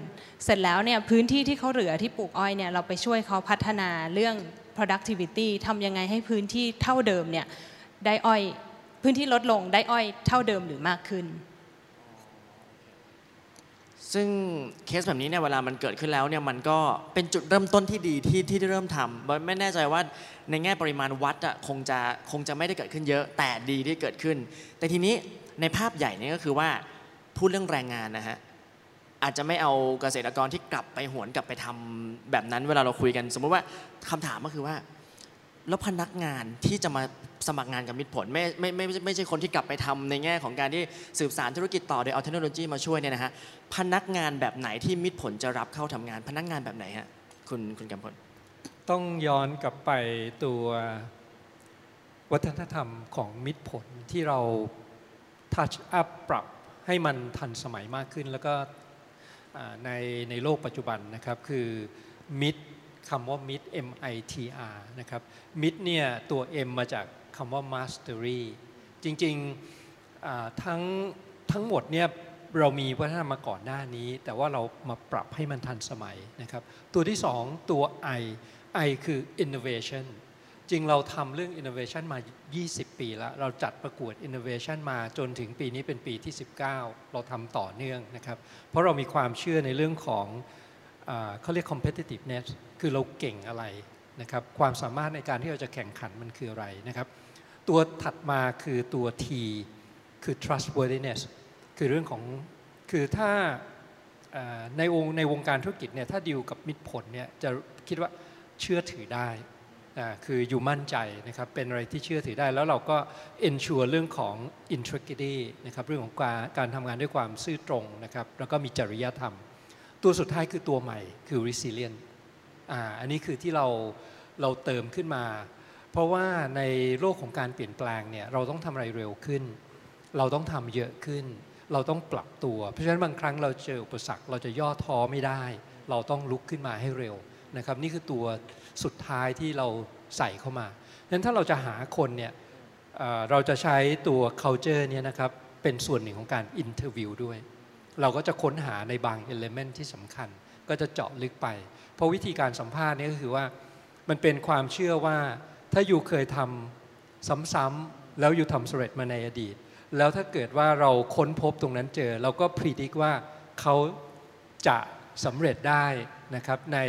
เสร็จแล้วเนี่ยพื้นที่ที่เขาเหลือที่ปลูกอ้อยเนี่ยเราไปช่วยเขาพัฒนาเรื่อง productivity ทำยังไงให้พื้นที่เท่าเดิมเนี่ยได้อ้อยพื้นที่ลดลงได้อ้อยเท่าเดิมหรือมากขึ้น ซึ่งเคสแบบนี้เนี่ยเวลามันเกิดขึ้นแล้วเนี่ยมันก็เป็นจุดเริ่มต้นที่ดีที่ที่เริ่มทำไม่แน่ใจว่าในแง่ปริมาณวัดอะคงจะคงจะไม่ได้เกิดขึ้นเยอะ แต่ดีที่เกิดขึ้น แต่ทีนี้ในภาพใหญ่เนี่ยก็คือว่าพูดเรื่องแรงงานนะฮะอาจจะไม่เอาเกษตรกรที่กลับไปหวนกลับไปทำแบบนั้น เวลาเราคุยกัน สมมติว่าคำถามก็คือว่า แล้วพนักงานที่จะมา สมัครงานกับมิตรผลไม่ไม่ไม่ไม่ใช่คนที่กลับไปทำในแง่ของการที่สืบสารธุรกิจต่อโดยเอาเทคโนโลยีมาช่วยเนี่ยนะฮะพนักงานแบบไหนที่มิตรผลจะรับเข้าทำงาน พนักงานแบบไหนฮะคุณคุณกำพลต้องย้อนกลับไปตัววัฒนธรรมของมิตรผลที่เราทัชอัพปรับให้มันทันสมัยมากขึ้น แล้วก็ในในโลกปัจจุบันนะครับคือมิตรคำว่ามิตร M I T R นะครับมิตรเนี่ยตัว M มาจาก คำว่า mastery จริงๆทั้งทั้งหมดเนี่ยเรามีวัฒนธรรมมาก่อนหน้านี้ แต่ว่าเรามาปรับให้มันทันสมัยนะครับ ตัวที่สองตัว I I คือ innovation จริงเราทำเรื่อง innovation มา 20 ปีแล้ว เราจัดประกวด innovation มาจนถึงปีนี้เป็นปีที่ 19 เราทำต่อเนื่องนะครับ เพราะเรามีความเชื่อในเรื่องของเขาเรียก competitiveness คือเราเก่งอะไรนะครับ ความสามารถในการที่เราจะแข่งขันมันคืออะไรนะครับ ตัวถัดมาคือตัว T คือ trustworthiness คือเรื่องของคือถ้าในวงในวงการธุรกิจเนี่ยถ้าดีลกับมิตรผลเนี่ยจะคิดว่าเชื่อถือได้คืออยู่มั่นใจนะครับเป็นอะไรที่เชื่อถือได้ แล้วเราก็ ensure เรื่องของ integrity นะครับเรื่องของการการทำงานด้วยความซื่อตรงนะครับแล้วก็มีจริยธรรม ตัวสุดท้ายคือตัวใหม่คือ resilient อ่าอันนี้คือที่เราเราเติมขึ้นมา เพราะว่าในโลกของการเปลี่ยนแปลงเนี่ยเราต้องทำอะไรเร็วขึ้น เราต้องทำเยอะขึ้น เราต้องปรับตัว เพราะฉะนั้นบางครั้งเราเจออุปสรรคเราจะย่อท้อไม่ได้ เราต้องลุกขึ้นมาให้เร็วนะครับ นี่คือตัวสุดท้ายที่เราใส่เข้ามาดังนั้นถ้าเราจะหาคนเนี่ยเราจะใช้ตัว culture เนี่ยนะครับเป็นส่วนหนึ่งของการ interview ด้วย เราก็จะค้นหาในบาง element ที่สำคัญ ก็จะเจาะลึกไป เพราะวิธีการสัมภาษณ์นี่ก็คือว่ามันเป็นความเชื่อว่า ถ้าอยู่เคยทำซ้ำๆแล้วอยู่ทำสำเร็จมาในอดีต แล้วถ้าเกิดว่าเราค้นพบตรงนั้นเจอ เราก็พิจิตว่าเขาจะสำเร็จได้นะครับใน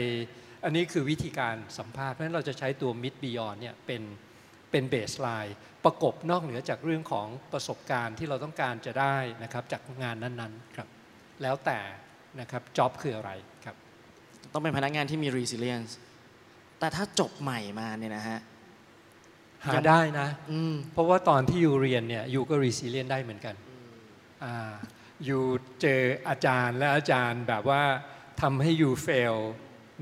อันนี้คือวิธีการสัมภาษณ์เพราะฉะนั้นเราจะใช้ตัว Mid Beyond เนี่ยเป็นเป็นเบสไลน์ประกบนอกเหนือจากเรื่องของประสบการณ์ที่เราต้องการจะได้นะครับจากงานนั้นๆครับแล้วแต่นะครับจ็อบคืออะไรครับ ต้องเป็นพนักงานที่มี resilience แต่ถ้าจบใหม่มาเนี่ยนะฮะ หาได้นะอืมเพราะว่าตอนที่อยู่เรียนเนี่ยอยู่ก็รีซิเลียนได้เหมือนกันอ่าอยู่เจออาจารย์และอาจารย์แบบว่าทำให้อยู่เฟล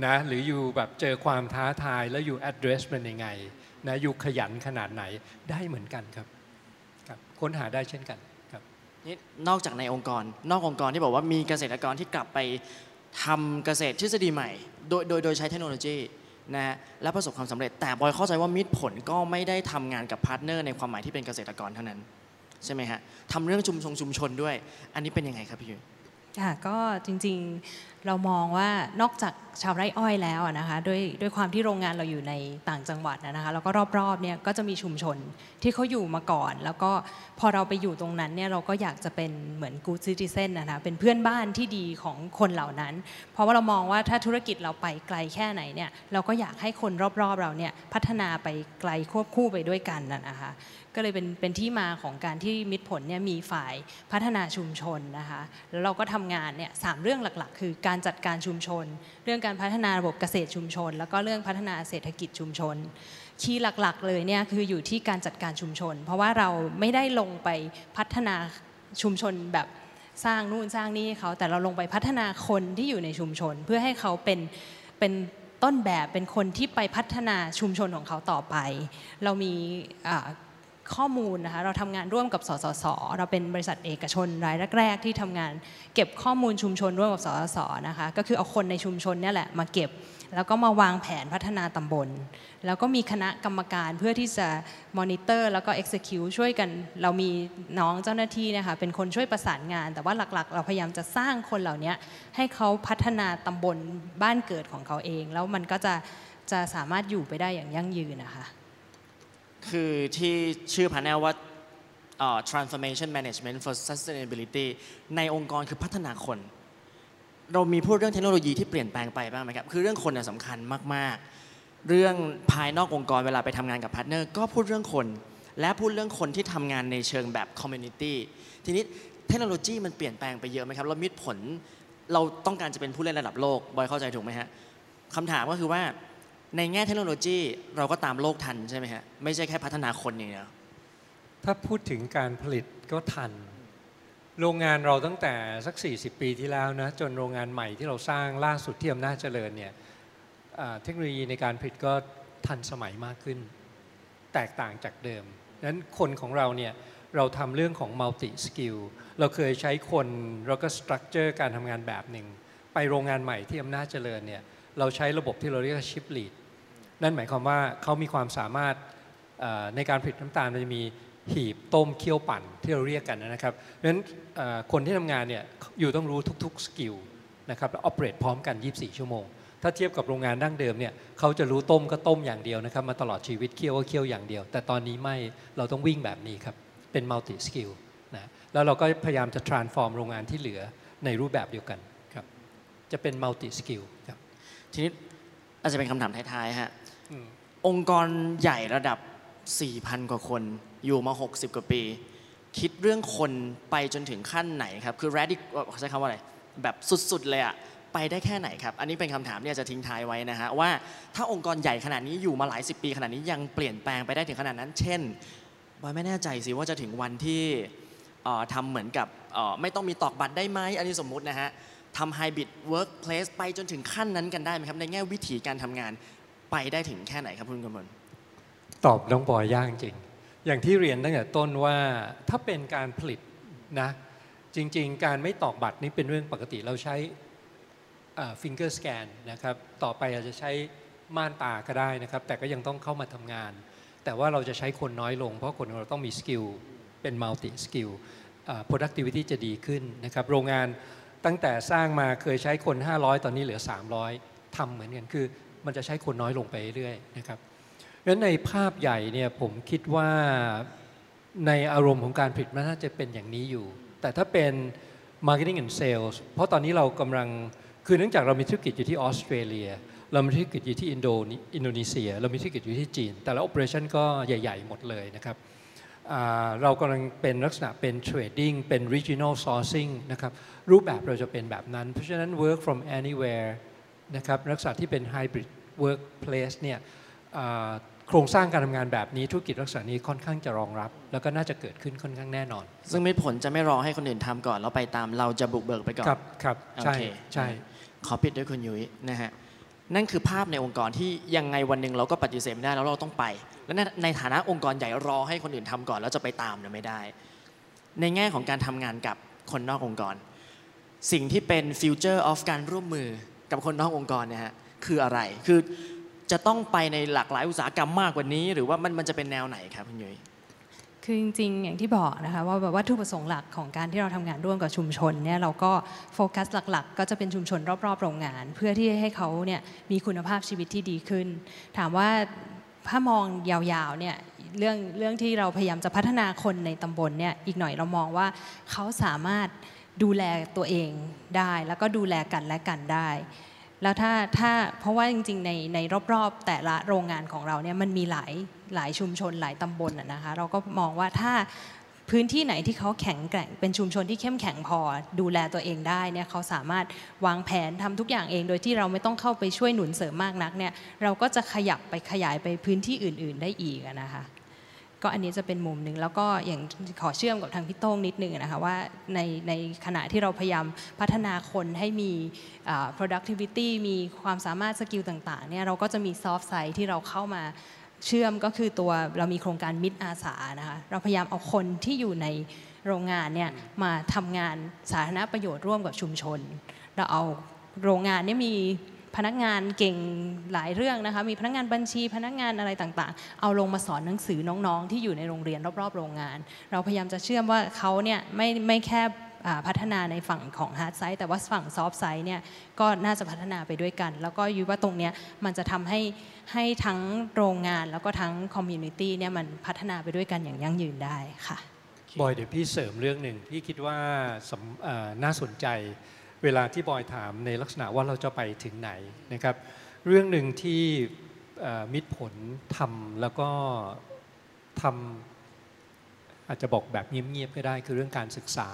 นะหรืออยู่แบบเจอความท้าทายแล้วอยู่ address มันยังไงนะอยู่ขยันขนาดไหนได้เหมือนกันครับครับค้นหาได้เช่นกันครับนี่นอกจากในองค์กร นอกองค์กรที่บอกว่ามีเกษตรกรที่กลับไปทำเกษตรทฤษฎีใหม่ โดยโดยโดยใช้เทคโนโลยี นะฮะและประสบความสำเร็จแต่บอยเข้าใจว่ามิตรผลก็ไม่ได้ทำงานกับ partner ในความหมายที่เป็นเกษตรกรเท่านั้น ใช่ไหมฮะทำเรื่องชุมชนชุมชนด้วย อันนี้เป็นยังไงครับพี่ยุ้ย ค่ะก็จริงๆเรามองว่านอกจากชาวไร่อ้อยแล้วนะคะด้วยด้วยความที่โรงงานเราอยู่ในต่างจังหวัดนะคะแล้วก็รอบๆเนี่ยก็จะมีชุมชนที่เขาอยู่มาก่อน แล้วก็พอเราไปอยู่ตรงนั้นเนี่ยเราก็อยากจะเป็นเหมือน good citizen นะคะเป็นเพื่อนบ้านที่ดีของคนเหล่านั้น เพราะว่าเรามองว่าถ้าธุรกิจเราไปไกลแค่ไหนเนี่ยเราก็อยากให้คนรอบๆเราเนี่ยพัฒนาไปไกลควบคู่ไปด้วยกันนะคะ ก็เลยเป็นเป็นที่มาของการที่มิตรผลเนี่ยมีฝ่ายพัฒนาชุมชนนะคะแล้วเราก็ทำงานเนี่ยสามเรื่องหลักๆ คือการจัดการชุมชน เรื่องการพัฒนาระบบเกษตรชุมชน แล้วก็เรื่องพัฒนาเศรษฐกิจชุมชนคีย์หลักๆ เลยเนี่ยคืออยู่ที่การจัดการชุมชน เพราะว่าเราไม่ได้ลงไปพัฒนาชุมชนแบบสร้างนู่นสร้างนี่ให้เขาแต่เราลงไปพัฒนาคนที่อยู่ในชุมชน เพื่อให้เขาเป็นเป็นต้นแบบเป็นคนที่ไปพัฒนาชุมชนของเขาต่อไป เรามี ข้อมูลนะคะเราทำงานร่วมกับสสส เราเป็นบริษัทเอกชนรายแรกๆที่ทำงานเก็บข้อมูลชุมชนร่วมกับสสสนะคะก็คือเอาคนในชุมชนนี่แหละมาเก็บ แล้วก็มาวางแผนพัฒนาตำบล แล้วก็มีคณะกรรมการเพื่อที่จะมอนิเตอร์แล้วก็ execute ช่วยกันเรามีน้องเจ้าหน้าที่นะคะเป็นคนช่วยประสานงาน แต่ว่าหลักๆ เราพยายามจะสร้างคนเหล่านี้ให้เขาพัฒนาตำบลบ้านเกิดของเขาเอง แล้วมันก็จะจะสามารถอยู่ไปได้อย่างยั่งยืนนะคะ คือที่ชื่อ panel ว่า transformation management for sustainability ในองค์กรคือพัฒนาคน เรามีพูดเรื่องเทคโนโลยีที่เปลี่ยนแปลงไปบ้างไหมครับ คือเรื่องคนสำคัญมาก ๆ เรื่องภายนอกองค์กรเวลาไปทำงานกับ partner ก็พูดเรื่องคน และพูดเรื่องคนที่ทำงานในเชิงแบบ community ทีนี้เทคโนโลยีมันเปลี่ยนแปลงไปเยอะไหมครับเรามิตรผลเราต้องการจะเป็นผู้เล่นระดับโลก บอยเข้าใจถูกไหมฮะคำถามก็คือว่า ในแง่เทคโนโลยีเราก็ตามโลกทันใช่ไหมฮะไม่ใช่แค่พัฒนาคนอย่างเดียวถ้าพูดถึงการผลิตก็ทัน โรงงานเราตั้งแต่สัก 40 ปีที่แล้วนะจนโรงงานใหม่ที่เราสร้างล่าสุดที่อำนาจเจริญเนี่ยเทคโนโลยีในการผลิตก็ทันสมัยมากขึ้น แตกต่างจากเดิมนั้นคนของเราเนี่ยเราทำเรื่องของ multi skill เราเคยใช้คนแล้วก็ structure การทำงานแบบหนึ่งไปโรงงานใหม่ที่อำนาจเจริญเนี่ย เราใช้ระบบที่เราเรียกว่า ship lead นั่นหมายความว่าเขามีความสามารถในการผลิตน้ำตาลมันจะมีหีบต้มเคี่ยวปั่นที่เราเรียกกันนะครับเพราะฉะนั้นคนที่ทำงานเนี่ยอยู่ต้องรู้ทุกๆสกิลนะครับแล้ว operate พร้อมกัน 24 ชั่วโมง ถ้าเทียบกับโรงงานดั้งเดิมเนี่ยเขาจะรู้ต้มก็ต้มอย่างเดียวนะครับมาตลอดชีวิตเคี่ยวก็เคี่ยวอย่างเดียว แต่ตอนนี้ไม่เราต้องวิ่งแบบนี้ครับเป็น multi skill นะแล้วเราก็พยายามจะ transform โรงงานที่เหลือในรูปแบบเดียวกันครับจะเป็น multi skill ครับ ทีนี้อาจจะเป็นคำถามท้ายๆฮะอืมองค์กรใหญ่ระดับ 4,000 กว่าคนอยู่มา 60 กว่าปี คิดเรื่องคนไปจนถึงขั้นไหนครับ คือ radic เอ่อใช้คำว่าอะไร แบบสุดๆเลยอะไปได้แค่ไหนครับ อันนี้เป็นคำถามที่อาจจะทิ้งท้ายไว้นะฮะว่าถ้าองค์กรใหญ่ขนาดนี้อยู่มาหลายสิบปีขนาดนี้ยังเปลี่ยนแปลงไปได้ถึงขนาดนั้น เช่นบอยไม่แน่ใจสิว่าจะถึงวันที่เอ่อทำเหมือนกับเอ่อไม่ต้องมีตอกบัตรได้ไหมอันนี้สมมุตินะฮะ ทำ hybrid workplace ไปจนถึงขั้นนั้นกันได้ไหมครับ ในแง่วิถีการทำงานไปได้ถึงแค่ไหนครับคุณกมลตอบน้องบอยยากจริง อย่างที่เรียนตั้งแต่ต้นว่าถ้าเป็นการผลิตนะจริง ๆ การไม่ตอกบัตรนี่เป็นเรื่องปกติเราใช้finger scan นะครับต่อไปอาจจะใช้ม่านตาก็ได้นะครับ แต่ก็ยังต้องเข้ามาทำงาน แต่ว่าเราจะใช้คนน้อยลง เพราะคนเราต้องมี skill เป็น multi-skill productivity จะดีขึ้นนะครับ โรงงาน ตั้งแต่สร้างมาเคยใช้คน 500 ตอนนี้เหลือ 300ทำเหมือนกันคือ มันจะใช้คนน้อยลงไปเรื่อยๆนะครับเพราะฉะนั้นในภาพใหญ่เนี่ยผมคิดว่าในอารมณ์ของการผลิตมันน่าจะเป็นอย่างนี้อยู่ แต่ถ้าเป็น marketing and sales เพราะตอนนี้เรากำลังคือเนื่องจากเรามีธุรกิจอยู่ที่ออสเตรเลีย เรามีธุรกิจอยู่ที่อินโดนีอินโดนีเซีย เรามีธุรกิจอยู่ที่จีน แต่ละ operation ก็ใหญ่ ๆ หมดเลยนะครับ เรากำลังเป็นลักษณะเป็น trading เป็น regional sourcing นะครับรูปแบบเราจะเป็นแบบนั้น เพราะฉะนั้น work from anywhere นะครับลักษณะที่เป็น hybrid workplace เนี่ยอ่าโครงสร้างการทำงานแบบนี้ธุรกิจลักษณะนี้ค่อนข้างจะรองรับ แล้วก็น่าจะเกิดขึ้นค่อนข้างแน่นอน ซึ่งมิตรผลจะไม่รอให้คนอื่นทำก่อนแล้วไปตามเราจะบุกเบิกไปก่อน ครับครับใช่โอเคใช่ขอปิดด้วยคุณยุ้ยนะฮะ นั่นคือภาพในองค์กรที่ยังไงวันหนึ่งเราก็ปฏิเสธไม่ได้แล้วเราต้องไป และในในฐานะองค์กรใหญ่รอให้คนอื่นทำก่อนแล้วจะไปตามเนี่ยไม่ได้ ในแง่ของการทำงานกับคนนอกองค์กร สิ่งที่เป็น future of การร่วมมือกับคนนอกองค์กรเนี่ยฮะคืออะไรคือจะต้องไปในหลากหลายอุตสาหกรรมมากกว่านี้ หรือว่ามันมันจะเป็นแนวไหนครับคุณยุ้ย คือจริงๆ อย่างที่บอกนะคะว่าแบบวัตถุประสงค์หลักของการที่เราทำงานร่วมกับชุมชนเนี่ยเราก็โฟกัสหลักๆ ก็จะเป็นชุมชนรอบๆ โรงงาน เพื่อที่ให้เขาเนี่ยมีคุณภาพชีวิตที่ดีขึ้น ถามว่าถ้ามองยาวๆเนี่ยเรื่องเรื่องที่เราพยายามจะพัฒนาคนในตำบลเนี่ยอีกหน่อยเรามองว่าเขาสามารถดูแลตัวเองได้ แล้วก็ดูแลกันและกันได้ แล้วถ้าถ้าเพราะว่าจริงๆในในรอบๆ แต่ละโรงงานของเราเนี่ยมันมีหลายหลายชุมชนหลายตำบลอะนะคะเราก็มองว่าถ้าพื้นที่ไหนที่เขาแข็งแกร่งเป็นชุมชนที่เข้มแข็งพอดูแลตัวเองได้เนี่ยเขาสามารถวางแผนทำทุกอย่างเอง โดยที่เราไม่ต้องเข้าไปช่วยหนุนเสริมมากนักเนี่ยเราก็จะขยับไปขยายไปพื้นที่อื่น ๆ ได้อีกนะคะ ก็อันนี้จะเป็นมุมหนึ่งแล้วก็อย่างขอเชื่อมกับทางพี่โต้งนิดนึงนะคะว่าในในขณะที่เราพยายามพัฒนาคนให้มี productivity มีความสามารถสกิลต่างๆเนี่ยเราก็จะมี soft side ที่เราเข้ามาเชื่อมก็คือตัวเรามีโครงการมิตรอาสานะคะเราพยายามเอาคนที่อยู่ในโรงงานเนี่ยมาทำงานสาธารณประโยชน์ร่วมกับชุมชน เราเอาโรงงานเนี่ยมี พนักงานเก่งหลายเรื่องนะคะมีพนักงานบัญชีพนักงานอะไรต่างๆ เอาลงมาสอนหนังสือน้องๆ ที่อยู่ในโรงเรียนรอบๆ โรงงาน เราพยายามจะเชื่อมว่าเขาเนี่ยไม่ไม่แค่พัฒนาในฝั่งของ hard side แต่ว่าฝั่ง soft side เนี่ยก็น่าจะพัฒนาไปด้วยกัน แล้วก็ยุ้ยว่าตรงเนี้ยมันจะทำให้ให้ทั้งโรงงานแล้วก็ทั้ง community เนี่ยมันพัฒนาไปด้วยกันอย่างยั่งยืนได้ค่ะบอยเดี๋ยวพี่เสริมเรื่องหนึ่งพี่คิดว่าน่าสนใจ เวลาที่บอยถามในลักษณะว่าเราจะไปถึงไหนนะครับ เรื่องหนึ่งที่มิตรผลทำแล้วก็ทำอาจจะบอกแบบเงียบๆก็ได้คือเรื่องการศึกษา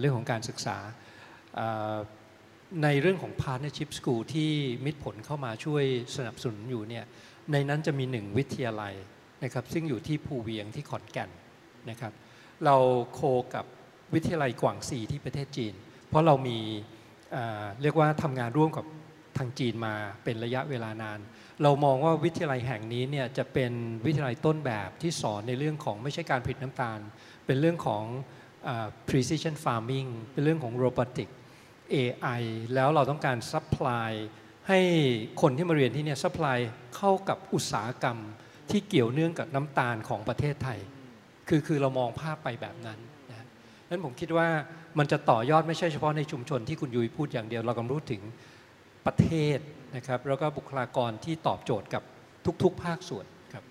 เรื่องของการศึกษาอ่าในเรื่องของ partnership school ที่มิตรผลเข้ามาช่วยสนับสนุนอยู่เนี่ยในนั้นจะมีหนึ่งวิทยาลัยนะครับซึ่งอยู่ที่ภูเวียงที่ขอนแก่นนะครับเราโคกับวิทยาลัยกวางซีที่ประเทศจีน เพราะเรามีเรียกว่าทำงานร่วมกับทางจีนมาเป็นระยะเวลานาน เรามองว่าวิทยาลัยแห่งนี้เนี่ยจะเป็นวิทยาลัยต้นแบบที่สอนในเรื่องของไม่ใช่การผลิตน้ำตาล เป็นเรื่องของ precision farming เป็นเรื่องของ robotic AI แล้วเราต้องการ supply ให้คนที่มาเรียนที่เนี่ย supply เข้ากับอุตสาหกรรมที่เกี่ยวเนื่องกับน้ำตาลของประเทศไทย คือคือเรามองภาพไปแบบนั้นนะนั้นผมคิดว่า มันจะต่อยอดไม่ใช่เฉพาะในชุมชนที่คุณยุ้ยพูดอย่างเดียว เรากำลังพูดถึงประเทศนะครับ แล้วก็บุคลากรที่ตอบโจทย์กับทุกๆ ภาคส่วนครับ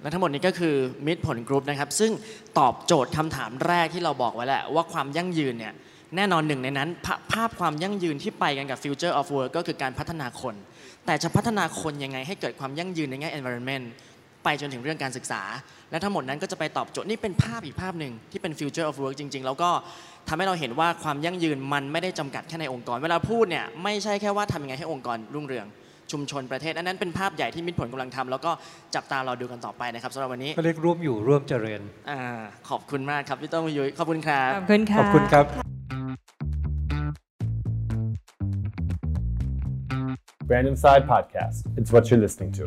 และทั้งหมดนี้ก็คือมิตรผลกรุ๊ปนะครับ ซึ่งตอบโจทย์คำถามแรกที่เราบอกไว้แหละว่าความยั่งยืนเนี่ยแน่นอนหนึ่งในนั้นภาภาพความยั่งยืนที่ไปกันกับ Future of Work ก็คือการพัฒนาคน แต่จะพัฒนาคนยังไงให้เกิดความยั่งยืนในแง่ environment ไปจนถึงเรื่องการศึกษา และทั้งหมดนั้นก็จะไปตอบโจทย์นี่เป็นภาพอีกภาพหนึ่งที่เป็น Future of Work จริง ๆ แล้วก็ ทำให้เราเห็นว่าความยั่งยืนมันไม่ได้จำกัดแค่ในองค์กร เวลาพูดเนี่ยไม่ใช่แค่ว่าทำยังไงให้องค์กรรุ่งเรืองชุมชนประเทศ อันนั้นเป็นภาพใหญ่ที่มิตรผลกำลังทำแล้วก็จับตาเราดูกันต่อไปนะครับสำหรับวันนี้ก็เรียกร่วมอยู่ร่วมเจริญอาขอบคุณมากครับพี่โต้งพี่ยุ้ยขอบคุณครับขอบคุณค่ะขอบคุณครับ Random Side Podcast. It's what you're listening to.